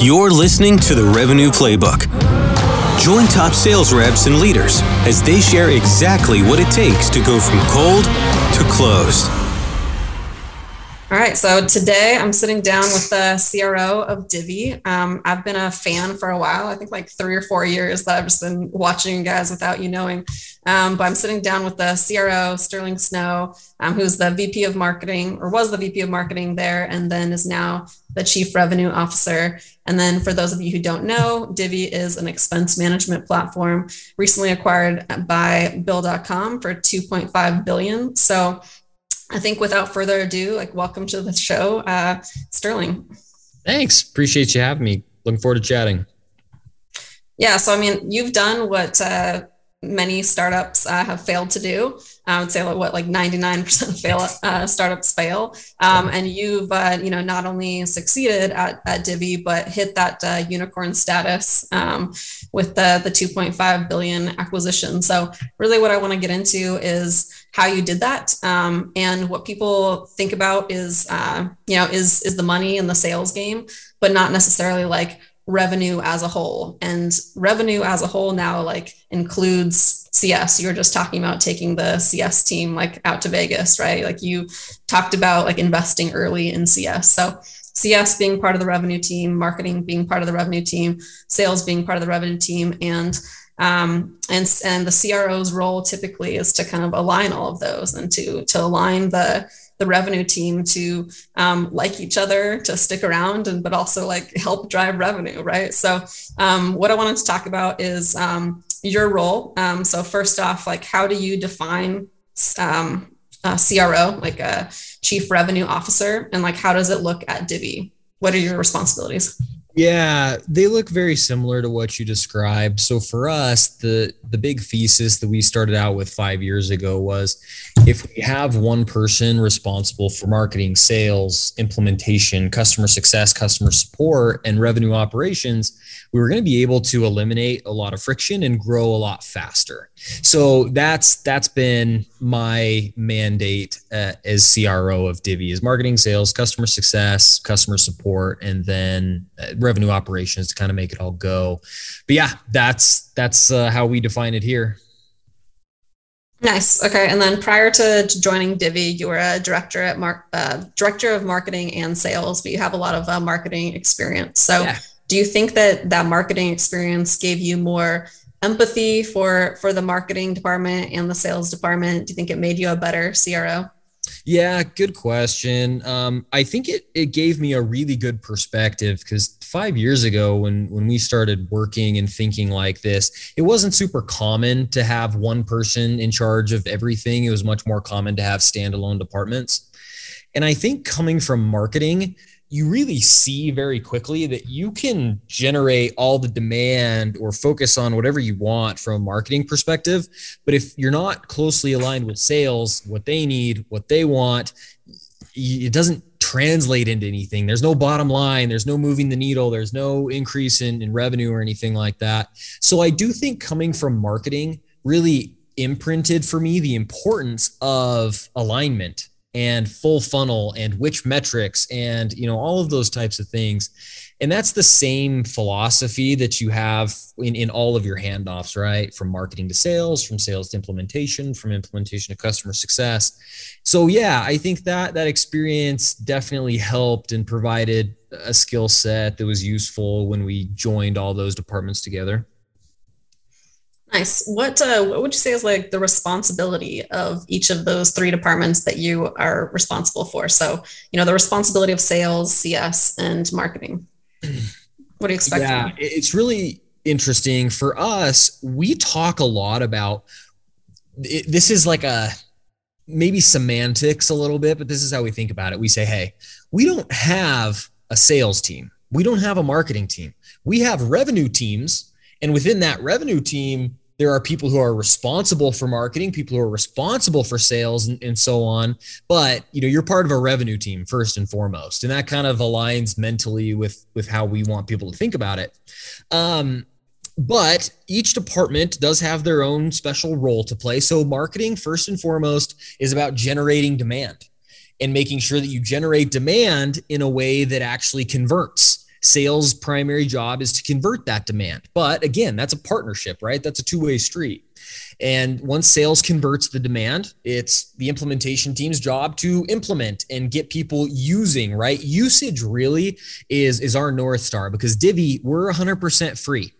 You're listening to the Revenue Playbook. Join top sales reps and leaders as they share exactly what it takes to go from cold to closed. All right, so today I'm sitting down with the CRO of Divvy. Um, I've been a fan for a while, I think like three or four years that I've just been watching you guys without you knowing. Um, but I'm sitting down with the CRO, Sterling Snow, um, who's the VP of marketing or was the VP of marketing there, and then is now the Chief Revenue Officer. And then for those of you who don't know, Divvy is an expense management platform recently acquired by Bill.com for 2.5 billion. So I think without further ado, like welcome to the show, uh, Sterling. Thanks. Appreciate you having me. Looking forward to chatting. Yeah. So, I mean, you've done what uh, many startups uh, have failed to do. I would say like what like 99% fail uh, startups fail. Um, and you've uh, you know not only succeeded at, at Divvy but hit that uh, unicorn status um, with the the 2.5 billion acquisition. So really, what I want to get into is how you did that um, and what people think about is uh, you know is is the money and the sales game, but not necessarily like revenue as a whole. And revenue as a whole now like includes cs you were just talking about taking the cs team like out to vegas right? Like you talked about like investing early in cs so cs being part of the revenue team marketing being part of the revenue team sales being part of the revenue team and um, and and the CRO's role typically is to kind of align all of those and to to align the the revenue team to um, like each other, to stick around, and but also like help drive revenue, right? So, um, what I wanted to talk about is um, your role. Um, so, first off, like how do you define um, CRO, like a chief revenue officer, and like how does it look at Divvy? What are your responsibilities? Yeah, they look very similar to what you described. So for us, the the big thesis that we started out with 5 years ago was if we have one person responsible for marketing, sales, implementation, customer success, customer support and revenue operations, we were going to be able to eliminate a lot of friction and grow a lot faster. So that's that's been my mandate uh, as CRO of Divvy is marketing, sales, customer success, customer support, and then uh, revenue operations to kind of make it all go. But yeah, that's that's uh, how we define it here. Nice. Okay. And then prior to, to joining Divvy, you were a director at Mark, uh, director of marketing and sales, but you have a lot of uh, marketing experience. So, yeah. do you think that that marketing experience gave you more empathy for for the marketing department and the sales department? Do you think it made you a better CRO? Yeah, good question. Um, I think it it gave me a really good perspective because five years ago, when when we started working and thinking like this, it wasn't super common to have one person in charge of everything. It was much more common to have standalone departments. And I think coming from marketing, you really see very quickly that you can generate all the demand or focus on whatever you want from a marketing perspective. But if you're not closely aligned with sales, what they need, what they want, it doesn't translate into anything. There's no bottom line, there's no moving the needle, there's no increase in, in revenue or anything like that. So I do think coming from marketing really imprinted for me the importance of alignment and full funnel and which metrics and you know all of those types of things. And that's the same philosophy that you have in, in all of your handoffs right? From marketing to sales from sales to implementation from implementation to customer success. So yeah i think that that experience definitely helped and provided a skill set that was useful when we joined all those departments together Nice. What uh, what would you say is like the responsibility of each of those three departments that you are responsible for? So, you know, the responsibility of sales, CS, and marketing. What do you expect? Yeah, it's really interesting for us. We talk a lot about it, this is like a maybe semantics a little bit, but this is how we think about it. We say, hey, we don't have a sales team. We don't have a marketing team. We have revenue teams and within that revenue team, there are people who are responsible for marketing, people who are responsible for sales and, and, so on. But you know, you're part of a revenue team first and foremost. And that kind of aligns mentally with with how we want people to think about it. Um, but each department does have their own special role to play. So marketing, first and foremost, is about generating demand and making sure that you generate demand in a way that actually converts Sales' primary job is to convert that demand. But again, that's a partnership, right? That's a two way street. And once sales converts the demand, it's the implementation team's job to implement and get people using, right? Usage really is, is our North Star because Divvy, we're 100% free.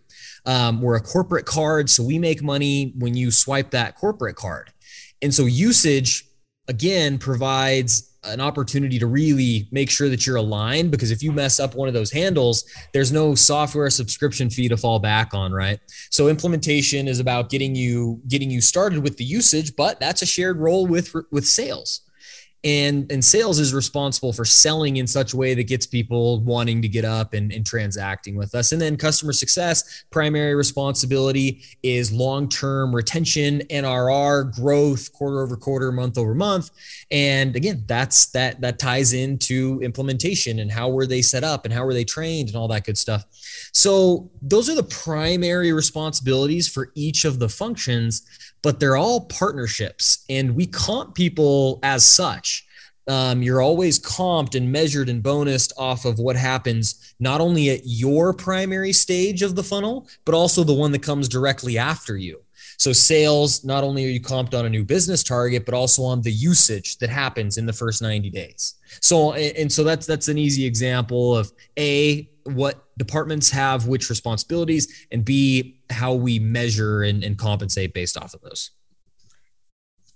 Um, we're a corporate card, so we make money when you swipe that corporate card. And so usage, again, provides an opportunity to really make sure that you're aligned because if you mess up one of those handles there's no software subscription fee to fall back on right? So implementation is about getting you getting you started with the usage but that's a shared role with with sales and and sales is responsible for selling in such a way that gets people wanting to get up and, and transacting with us. And then customer success primary responsibility is long-term retention nrr growth quarter over quarter month over month. And again that's that that ties into implementation and how were they set up and how were they trained and all that good stuff. So those are the primary responsibilities for each of the functions but they're all partnerships and we comp people as such. Um, you're always comped and measured and bonused off of what happens not only at your primary stage of the funnel, but also the one that comes directly after you. So sales, not only are you comped on a new business target, but also on the usage that happens in the first 90 days. So and so that's that's an easy example of a what departments have which responsibilities and b how we measure and, and compensate based off of those.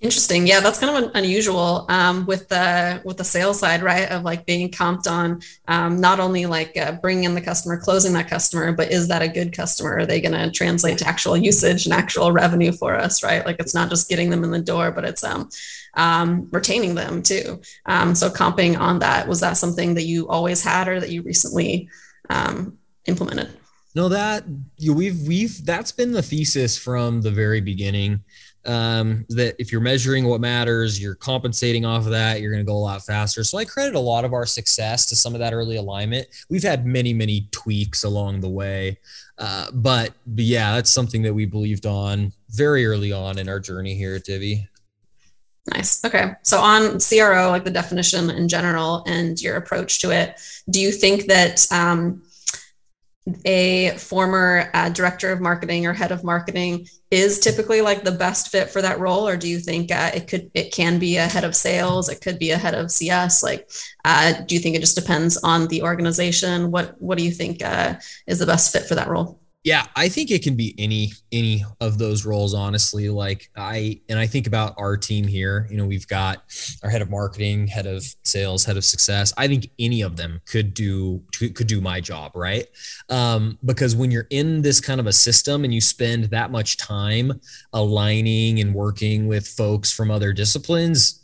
Interesting. Yeah, that's kind of unusual um, with the with the sales side, right? Of like being comped on um, not only like uh, bringing in the customer, closing that customer, but is that a good customer? Are they going to translate to actual usage and actual revenue for us, right? Like it's not just getting them in the door, but it's um, um retaining them too. Um, so comping on that was that something that you always had or that you recently um, implemented? No, that we've we've that's been the thesis from the very beginning um, that if you're measuring what matters, you're compensating off of that, you're going to go a lot faster. So I credit a lot of our success to some of that early alignment. We've had many, many tweaks along the way. Uh, but, but yeah, that's something that we believed on very early on in our journey here at Divvy. Nice. Okay. So on CRO, like the definition in general and your approach to it, do you think that um, a former uh, director of marketing or head of marketing is typically like the best fit for that role? Or do you think uh, it could it can be a head of sales? It could be a head of cs like uh, do you think it just depends on the organization? What what do you think uh, is the best fit for that role yeah, I think it can be any any of those roles honestly. Like I and I think about our team here, you know, we've got our head of marketing, head of sales, head of success. I think any of them could do could do my job, right? Um, because when you're in this kind of a system and you spend that much time aligning and working with folks from other disciplines,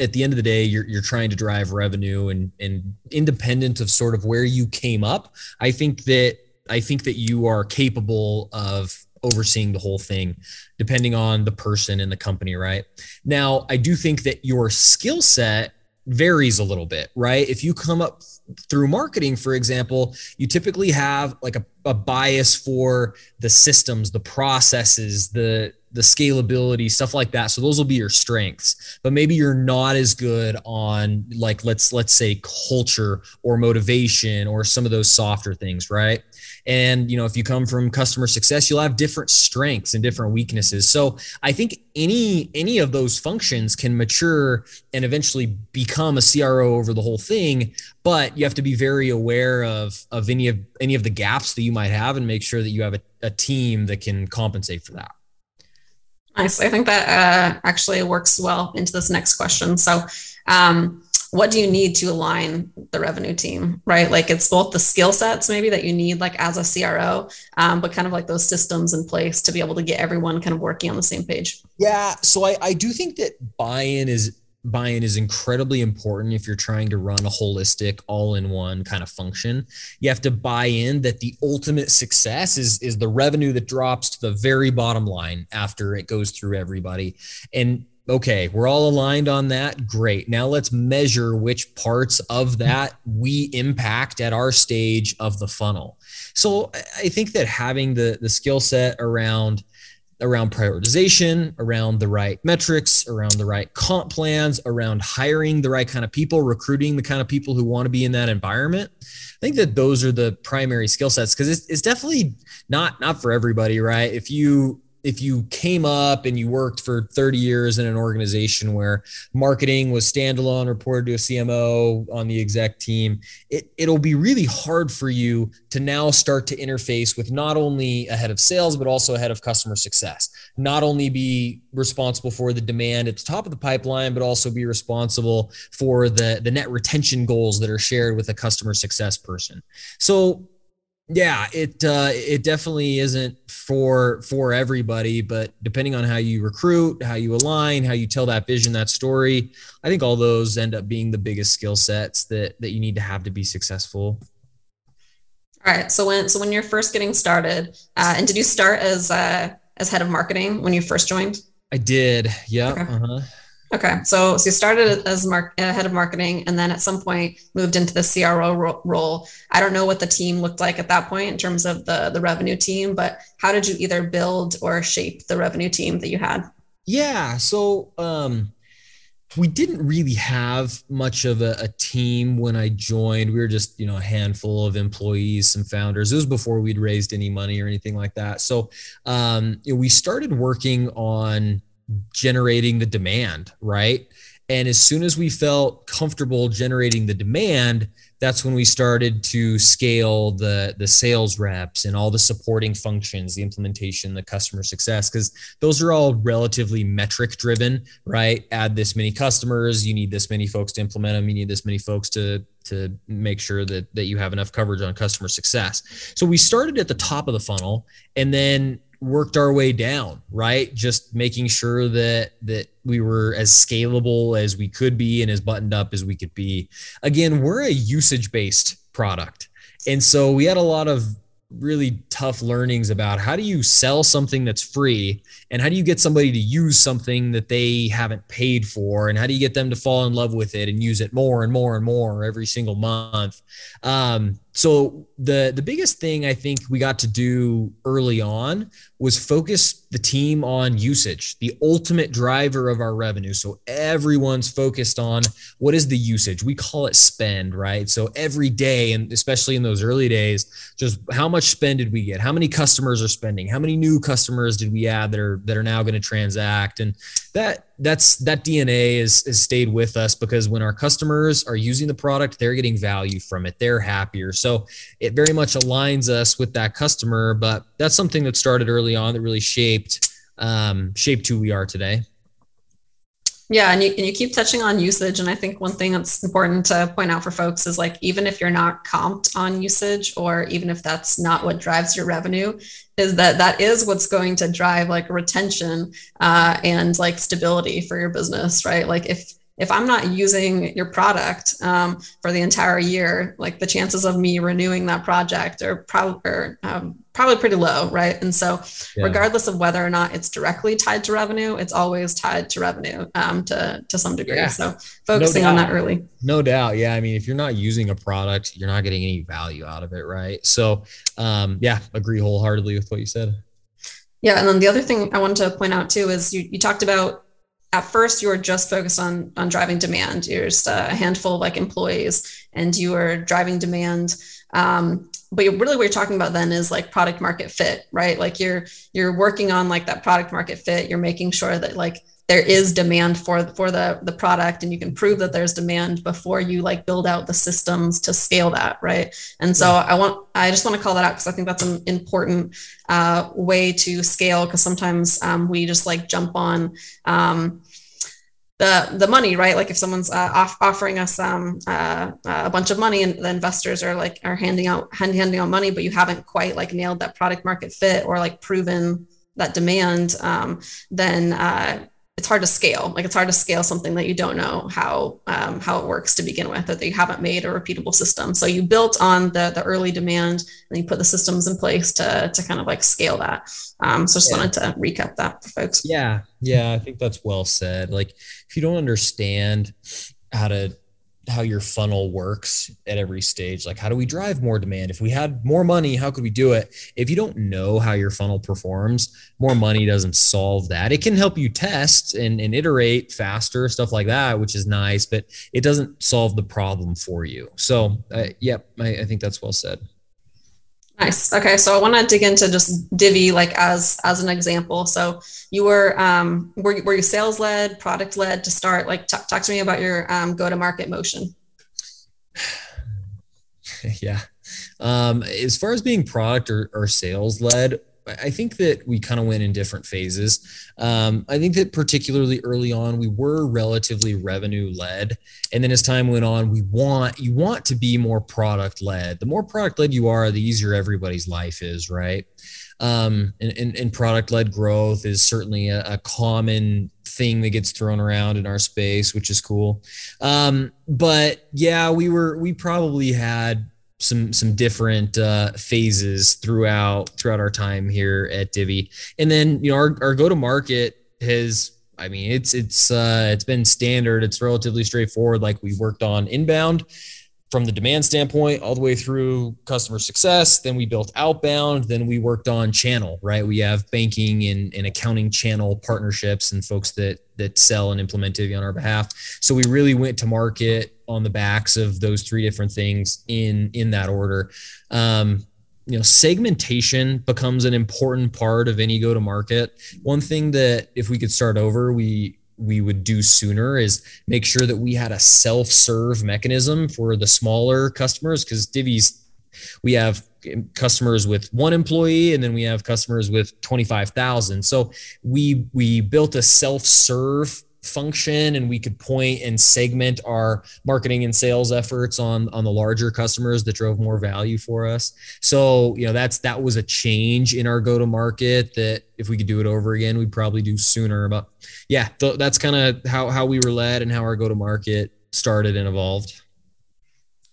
at the end of the day, you're, you're trying to drive revenue and, and independent of sort of where you came up. I think that I think that you are capable of overseeing the whole thing depending on the person in the company right? Now i do think that your skill set varies a little bit right? If you come up through marketing for example you typically have like a, a bias for the systems the processes the the scalability stuff like that. So those will be your strengths. But maybe you're not as good on like let's let's say culture or motivation or some of those softer things right and you know if you come from customer success you'll have different strengths and different weaknesses. So i think any any of those functions can mature and eventually become a cro over the whole thing but you have to be very aware of of any of any of the gaps that you might have and make sure that you have a, a team that can compensate for that. Nice. I think that uh, actually works well into this next question. So um, what do you need to align the revenue team right? Like it's both the skill sets maybe that you need like as a cro um, but kind of like those systems in place to be able to get everyone kind of working on the same page. Yeah so i, I do think that buy-in is buy-in is incredibly important if you're trying to run a holistic all-in-one kind of function. You have to buy in that the ultimate success is is the revenue that drops to the very bottom line after it goes through everybody. And okay, we're all aligned on that. Great. Now let's measure which parts of that we impact at our stage of the funnel. So I think that having the the skill set around around prioritization, around the right metrics, around the right comp plans, around hiring the right kind of people, recruiting the kind of people who want to be in that environment. I think that those are the primary skill sets because it's, it's definitely not not for everybody, right? If you if you came up and you worked for 30 years in an organization where marketing was standalone, reported to a CMO on the exec team, it, it'll be really hard for you to now start to interface with not only a head of sales, but also a head of customer success. Not only be responsible for the demand at the top of the pipeline, but also be responsible for the, the net retention goals that are shared with a customer success person. So yeah, it uh, it definitely isn't for for everybody, but depending on how you recruit, how you align, how you tell that vision, that story, I think all those end up being the biggest skill sets that that you need to have to be successful. All right. So when so when you're first getting started, uh, and did you start as uh, as head of marketing when you first joined? I did. Yeah. Okay. Uh-huh. Okay, so so you started as mark, uh, head of marketing, and then at some point moved into the CRO ro- role. I don't know what the team looked like at that point in terms of the the revenue team, but how did you either build or shape the revenue team that you had? Yeah, so um, we didn't really have much of a, a, team when I joined. We were just, you know, a handful of employees, some founders. It was before we'd raised any money or anything like that. So um, you know, we started working on generating the demand, right? And as soon as we felt comfortable generating the demand, that's when we started to scale the the sales reps and all the supporting functions, the implementation, the customer success, because those are all relatively metric driven, right? Add this many customers, you need this many folks to implement them, you need this many folks to to make sure that that you have enough coverage on customer success. So we started at the top of the funnel and then worked our way down right? Just making sure that that we were as scalable as we could be and as buttoned up as we could be. Again we're a usage based product. And so we had a lot of really tough learnings about how do you sell something that's free and how do you get somebody to use something that they haven't paid for and how do you get them to fall in love with it and use it more and more and more every single month? Um, so the the biggest thing i think we got to do early on was focus the team on usage the ultimate driver of our revenue. So everyone's focused on what is the usage? We call it spend right? So every day and especially in those early days just how much spend did we get? How many customers are spending? How many new customers did we add that are that are now going to transact? And that that's that DNA is has stayed with us because when our customers are using the product, they're getting value from it. They're happier. So it very much aligns us with that customer. But that's something that started early on that really shaped um, shaped who we are today. Yeah, and you, and you keep touching on usage. And I think one thing that's important to point out for folks is like, even if you're not comped on usage, or even if that's not what drives your revenue, is that that is what's going to drive like retention uh, and like stability for your business, right? Like if if I'm not using your product um, for the entire year, like the chances of me renewing that project are probably um, probably pretty low, right? And so, yeah. regardless of whether or not it's directly tied to revenue, it's always tied to revenue um, to to some degree. Yeah. So, focusing no on that early. No doubt, yeah. I mean, if you're not using a product, you're not getting any value out of it, right? So, um, yeah, agree wholeheartedly with what you said. Yeah, and then the other thing I wanted to point out too is you you talked about at first you were just focused on on driving demand you're just a handful of like employees and you were driving demand um, but really what you're talking about then is like product market fit right? Like you're you're working on like that product market fit. You're making sure that like there is demand for for the the product and you can prove that there's demand before you like build out the systems to scale that right? And so i want i just want to call that out because i think that's an important uh, way to scale because sometimes um, we just like jump on um, the the money right? Like if someone's uh, off, offering us um, uh, a bunch of money and the investors are like are handing out hand, handing out money but you haven't quite like nailed that product market fit or like proven that demand um, then uh, it's hard to scale. Like it's hard to scale something that you don't know how um, how it works to begin with, or that you haven't made a repeatable system. So you built on the the early demand, and you put the systems in place to to kind of like scale that. Um, so just yeah. wanted to recap that for folks. Yeah, yeah, I think that's well said. Like if you don't understand how to how your funnel works at every stage. Like, how do we drive more demand? If we had more money, how could we do it? If you don't know how your funnel performs, more money doesn't solve that. It can help you test and, and iterate faster, stuff like that, which is nice, but it doesn't solve the problem for you. So, uh, yep, I, I think that's well said. Nice. Okay, so I want to dig into just Divvy like as as an example. So you were um were were you sales led, product led to start? Like t- talk to me about your um, go to market motion. yeah. Um, as far as being product or, or sales led, I think that we kind of went in different phases. Um, I think that particularly early on, we were relatively revenue led, and then as time went on, we want you want to be more product led. The more product led you are, the easier everybody's life is, right? Um, and, and, and product led growth is certainly a, a, common thing that gets thrown around in our space, which is cool. Um, but yeah, we were we probably had some some different uh, phases throughout throughout our time here at Divvy. And then you know our, our go to market has I mean it's it's uh, it's been standard. It's relatively straightforward. Like we worked on inbound from the demand standpoint all the way through customer success. Then we built outbound. Then we worked on channel, right? We have banking and, and accounting channel partnerships and folks that that sell and implement Divvy on our behalf. So we really went to market on the backs of those three different things in in that order. Um, you know segmentation becomes an important part of any go to market one thing that if we could start over we we would do sooner is make sure that we had a self-serve mechanism for the smaller customers because Divvy's we have customers with one employee and then we have customers with 25,000. So we we built a self-serve function and we could point and segment our marketing and sales efforts on on the larger customers that drove more value for us. So you know that's that was a change in our go to market that if we could do it over again we'd probably do sooner. But yeah th- that's kind of how how we were led and how our go to market started and evolved.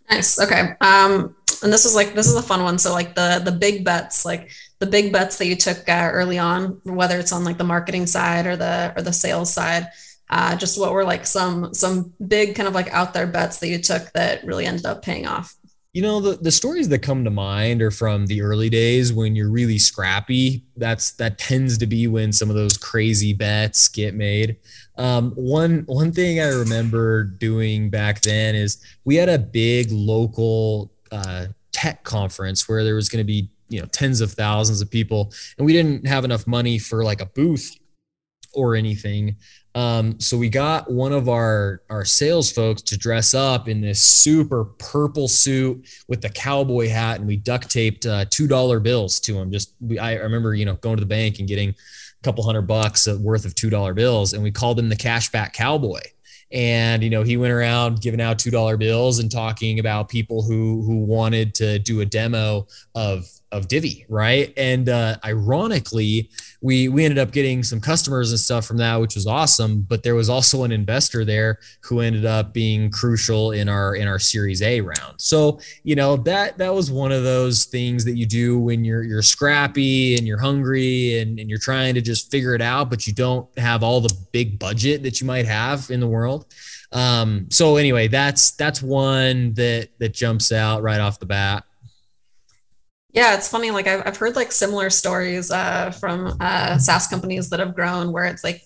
Nice. Okay. Um and this is like this is a fun one. So like the the big bets like the big bets that you took uh, early on whether it's on like the marketing side or the or the sales side uh, just what were like some some big kind of like out there bets that you took that really ended up paying off? You know the, the stories that come to mind are from the early days when you're really scrappy. That's that tends to be when some of those crazy bets get made. Um, one one thing i remember doing back then is we had a big local uh, tech conference where there was going to be you know tens of thousands of people and we didn't have enough money for like a booth or anything um, so we got one of our our sales folks to dress up in this super purple suit with the cowboy hat, and we duct taped uh, two dollar bills to him. Just we, I remember, you know, going to the bank and getting a couple hundred bucks worth of two dollar bills, and we called him the cashback cowboy and you know he went around giving out two dollar bills and talking about people who who wanted to do a demo of of Divvy, right? And uh, ironically, we we ended up getting some customers and stuff from that, which was awesome. But there was also an investor there who ended up being crucial in our in our Series A round. So you know that that was one of those things that you do when you're you're scrappy and you're hungry and, and you're trying to just figure it out, but you don't have all the big budget that you might have in the world. Um, so anyway, that's that's one that that jumps out right off the bat. Yeah, it's funny. Like I've, I've heard like similar stories uh, from uh, SaaS companies that have grown where it's like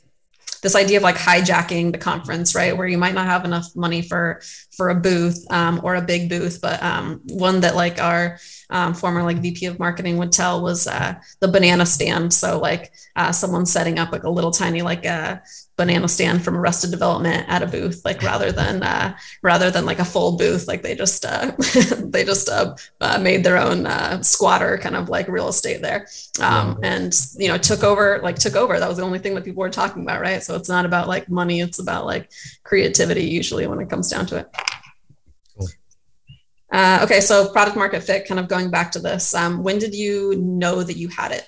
this idea of like hijacking the conference, right? Where you might not have enough money for for a booth um, or a big booth, but um, one that like our um, former like VP of marketing would tell was uh, the banana stand. So like uh, someone setting up like a little tiny like a uh, banana stand from Arrested Development at a booth, like rather than uh, rather than like a full booth, like they just uh, they just uh, uh, made their own uh, squatter kind of like real estate there, um, and you know took over like took over. That was the only thing that people were talking about, right? So it's not about like money; it's about like creativity usually when it comes down to it. Uh, okay, so product market fit, kind of going back to this. Um, when did you know that you had it?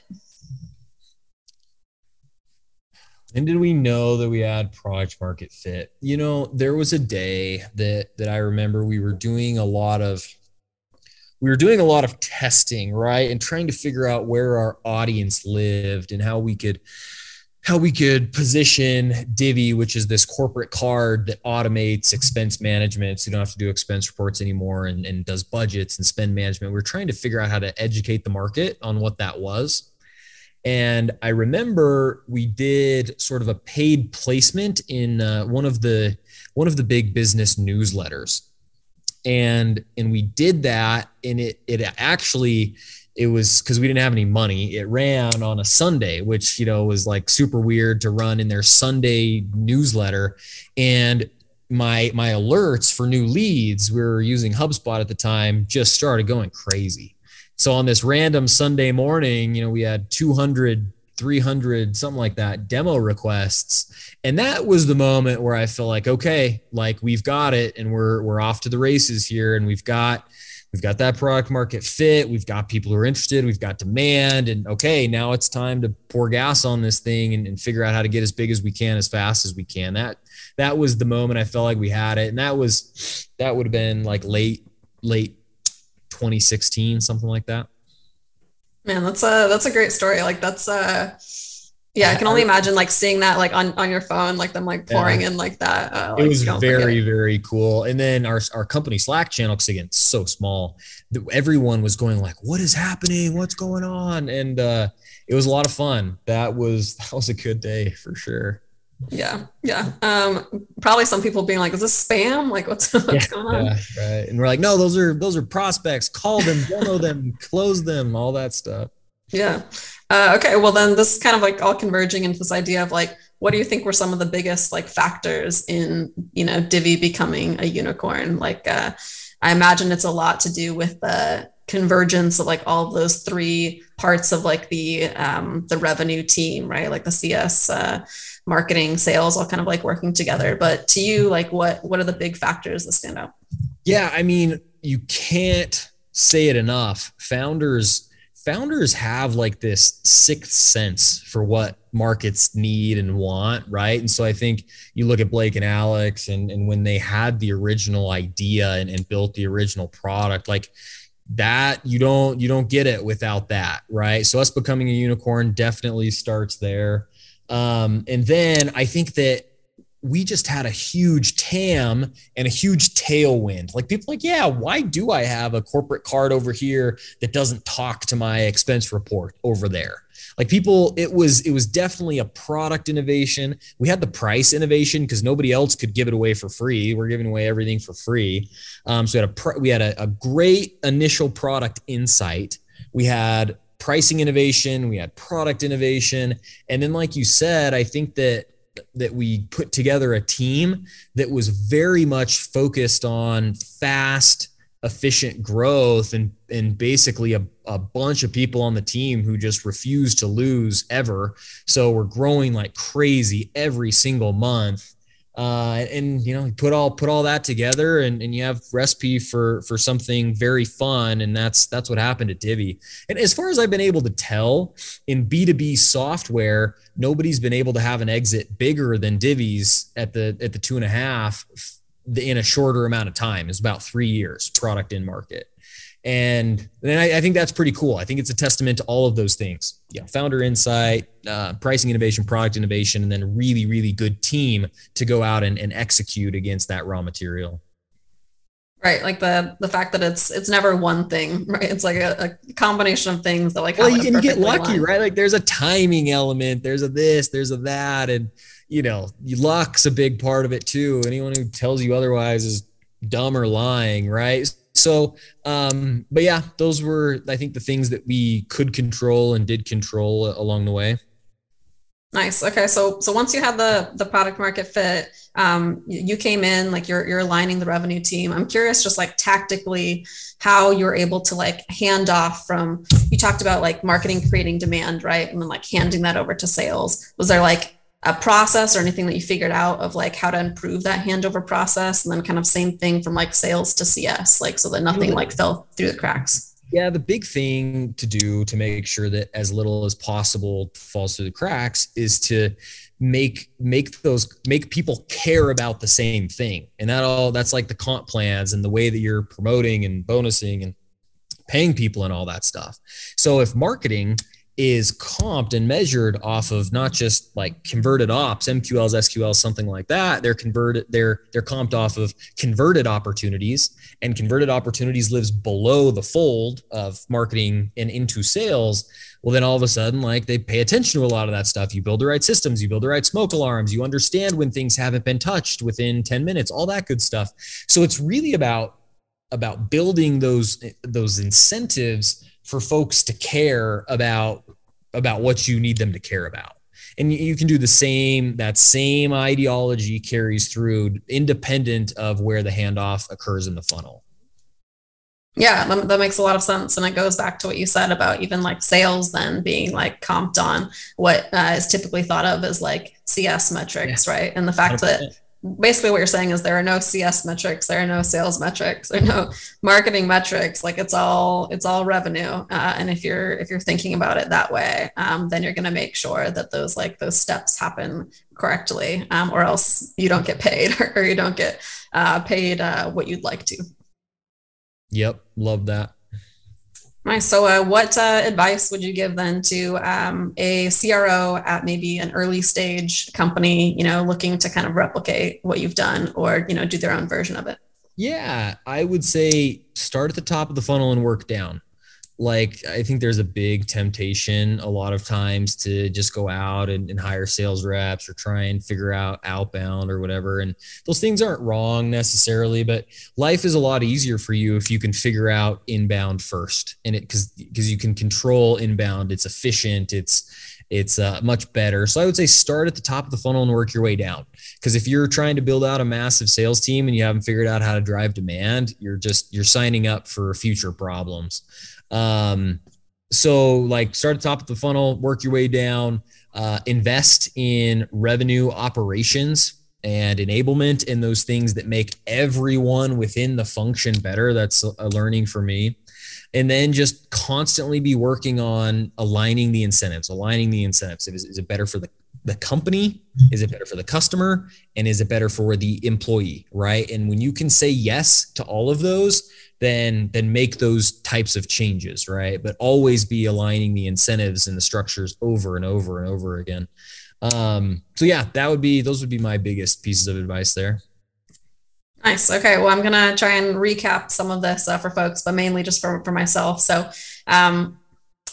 When did we know that we had product market fit? You know, there was a day that that I remember we were doing a lot of we were doing a lot of testing, right? And trying to figure out where our audience lived and how we could how we could position Divvy, which is this corporate card that automates expense management. So you don't have to do expense reports anymore and, and does budgets and spend management. We are trying to figure out how to educate the market on what that was. And I remember we did sort of a paid placement in uh, one of the one of the big business newsletters, and and we did that, and it it actually it was because we didn't have any money. It ran on a Sunday, which you know was like super weird to run in their Sunday newsletter. And my my alerts for new leads, we were using HubSpot at the time, just started going crazy. So on this random Sunday morning, you know, we had 200 300 something like that demo requests and that was the moment where i felt like okay like we've got it and we're we're off to the races here and we've got we've got that product market fit. We've got people who are interested. We've got demand. And okay now it's time to pour gas on this thing and, and, figure out how to get as big as we can as fast as we can. That that was the moment i felt like we had it. And that was that would have been like late late 2016 something like that. Man that's a that's a great story. Like that's uh yeah, I can only imagine like seeing that like on, on your phone, like them like pouring yeah. in like that. Uh, like, it was very, very cool. And then our, our company Slack channel, because again, it's so small, everyone was going like, what is happening? What's going on? And uh, it was a lot of fun. That was, that was a good day for sure. Yeah. Yeah. Um, probably some people being like, is this spam? Like what's, what's yeah, going on? Yeah, right. And we're like, no, those are, those are prospects, call them, demo them, close them, all that stuff. Yeah. Uh, okay, well then this is kind of like all converging into this idea of like, what do you think were some of the biggest like factors in you know Divvy becoming a unicorn? Like, uh, I imagine it's a lot to do with the convergence of like all of those three parts of like the um, the revenue team, right? Like the CS, uh, marketing, sales, all kind of like working together. But to you, like, what what are the big factors that stand out? Yeah, I mean, you can't say it enough. Founders founders have like this sixth sense for what markets need and want, right? And so I think you look at Blake and Alex and, and when they had the original idea and, and built the original product, like that you don't you don't get it without that, right? So us becoming a unicorn definitely starts there. Um, and then I think that we just had a huge TAM and a huge tailwind. Like people like, yeah, why do I have a corporate card over here that doesn't talk to my expense report over there? Like people, it was it was definitely a product innovation. We had the price innovation because nobody else could give it away for free. We're giving away everything for free. Um, so we had a we had a, a great initial product insight. We had pricing innovation. We had product innovation, and then like you said, I think that that we put together a team that was very much focused on fast efficient growth and and basically a, a bunch of people on the team who just refuse to lose ever. So we're growing like crazy every single month uh, and you know put all put all that together and, and you have recipe for for something very fun. And that's that's what happened at Divvy and as far as I've been able to tell in B2B software nobody's been able to have an exit bigger than Divvy's at the at the two and a half in a shorter amount of time. Is about three years product in market and then I, I, think that's pretty cool. I think it's a testament to all of those things. Yeah, founder insight, uh, pricing innovation, product innovation, and then really, really good team to go out and, and execute against that raw material. Right, like the the fact that it's it's never one thing, right? It's like a, a combination of things that like well, you can get lucky, right? Like there's a timing element, there's a this, there's a that, and you know, luck's a big part of it too. Anyone who tells you otherwise is dumb or lying, right? So, um, but yeah, those were, I think, the things that we could control and did control along the way. Nice. Okay. So, so once you had the the product market fit, um, you came in like you're you're aligning the revenue team. I'm curious, just like tactically, how you're able to like hand off from. You talked about like marketing creating demand, right, and then like handing that over to sales. Was there like a process or anything that you figured out of like how to improve that handover process and then kind of same thing from like sales to cs like so that nothing like fell through the cracks. Yeah the big thing to do to make sure that as little as possible falls through the cracks is to make make those make people care about the same thing. And that all that's like the comp plans and the way that you're promoting and bonusing and paying people and all that stuff. So if marketing is comped and measured off of not just like converted ops, MQLs, SQLs, something like that. They're converted, they're they're comped off of converted opportunities, and converted opportunities lives below the fold of marketing and into sales. Well, then all of a sudden, like they pay attention to a lot of that stuff. You build the right systems, you build the right smoke alarms, you understand when things haven't been touched within 10 minutes, all that good stuff. So it's really about about building those those incentives for folks to care about about what you need them to care about and you can do the same that same ideology carries through independent of where the handoff occurs in the funnel yeah that, that, makes a lot of sense and it goes back to what you said about even like sales then being like comped on what uh, is typically thought of as like cs metrics yeah. right and the fact 100%. that basically what you're saying is there are no cs metrics there are no sales metrics there are no marketing metrics like it's all it's all revenue. Uh, and if you're if you're thinking about it that way um, then you're going to make sure that those like those steps happen correctly um, or else you don't get paid or, you don't get uh, paid uh, what you'd like to. Yep love that Nice. So, uh, what uh, advice would you give then to um, a CRO at maybe an early stage company, you know, looking to kind of replicate what you've done or, you know, do their own version of it? Yeah, I would say start at the top of the funnel and work down like I think there's a big temptation a lot of times to just go out and, and, hire sales reps or try and figure out outbound or whatever. And those things aren't wrong necessarily, but life is a lot easier for you if you can figure out inbound first. And it because because you can control inbound, it's efficient, it's it's uh, much better. So I would say start at the top of the funnel and work your way down. Because if you're trying to build out a massive sales team and you haven't figured out how to drive demand, you're just you're signing up for future problems. Um, so like start at the top of the funnel, work your way down, uh, invest in revenue operations and enablement in those things that make everyone within the function better. That's a learning for me. And then just constantly be working on aligning the incentives, aligning the incentives. Is, is it better for the the company? Is it better for the customer? And is it better for the employee? Right. And when you can say yes to all of those, then then make those types of changes right? But always be aligning the incentives and the structures over and over and over again. Um so yeah that would be those would be my biggest pieces of advice there. Nice. Okay. Well i'm gonna try and recap some of this uh, for folks but mainly just for, for myself. So um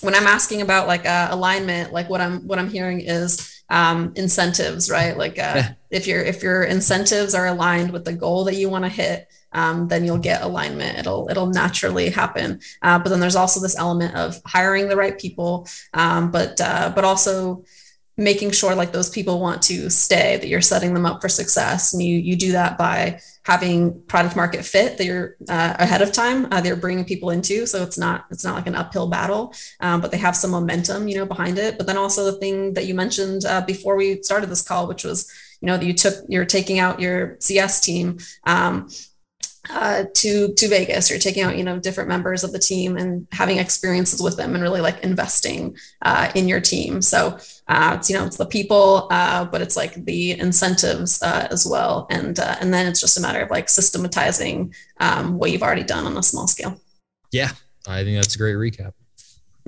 when i'm asking about like uh, alignment like what i'm what i'm hearing is um, incentives right? Like uh, if your if your incentives are aligned with the goal that you want to hit um, then you'll get alignment. It'll it'll naturally happen. Uh, but then there's also this element of hiring the right people, um, but uh, but also making sure like those people want to stay that you're setting them up for success and you you do that by having product market fit that you're uh, ahead of time uh, they're bringing people into so it's not it's not like an uphill battle um, but they have some momentum you know behind it but then also the thing that you mentioned uh, before we started this call which was you know that you took you're taking out your cs team um, uh, to to Vegas. You're taking out you know different members of the team and having experiences with them and really like investing uh, in your team. So uh, it's you know it's the people, uh, but it's like the incentives uh, as well, and uh, and then it's just a matter of like systematizing um, what you've already done on a small scale. Yeah, I think that's a great recap.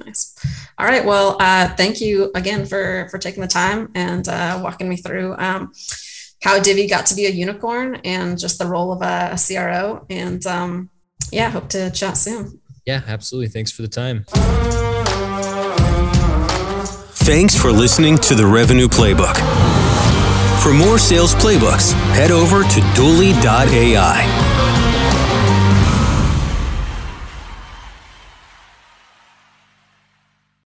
Nice. All right. Well, thank you again for for taking the time and walking me through. Um, how Divvy got to be a unicorn and just the role of a, a CRO. And um, yeah, hope to chat soon. Yeah, absolutely. Thanks for the time. Thanks for listening to the Revenue Playbook. For more sales playbooks, head over to Dooly.ai.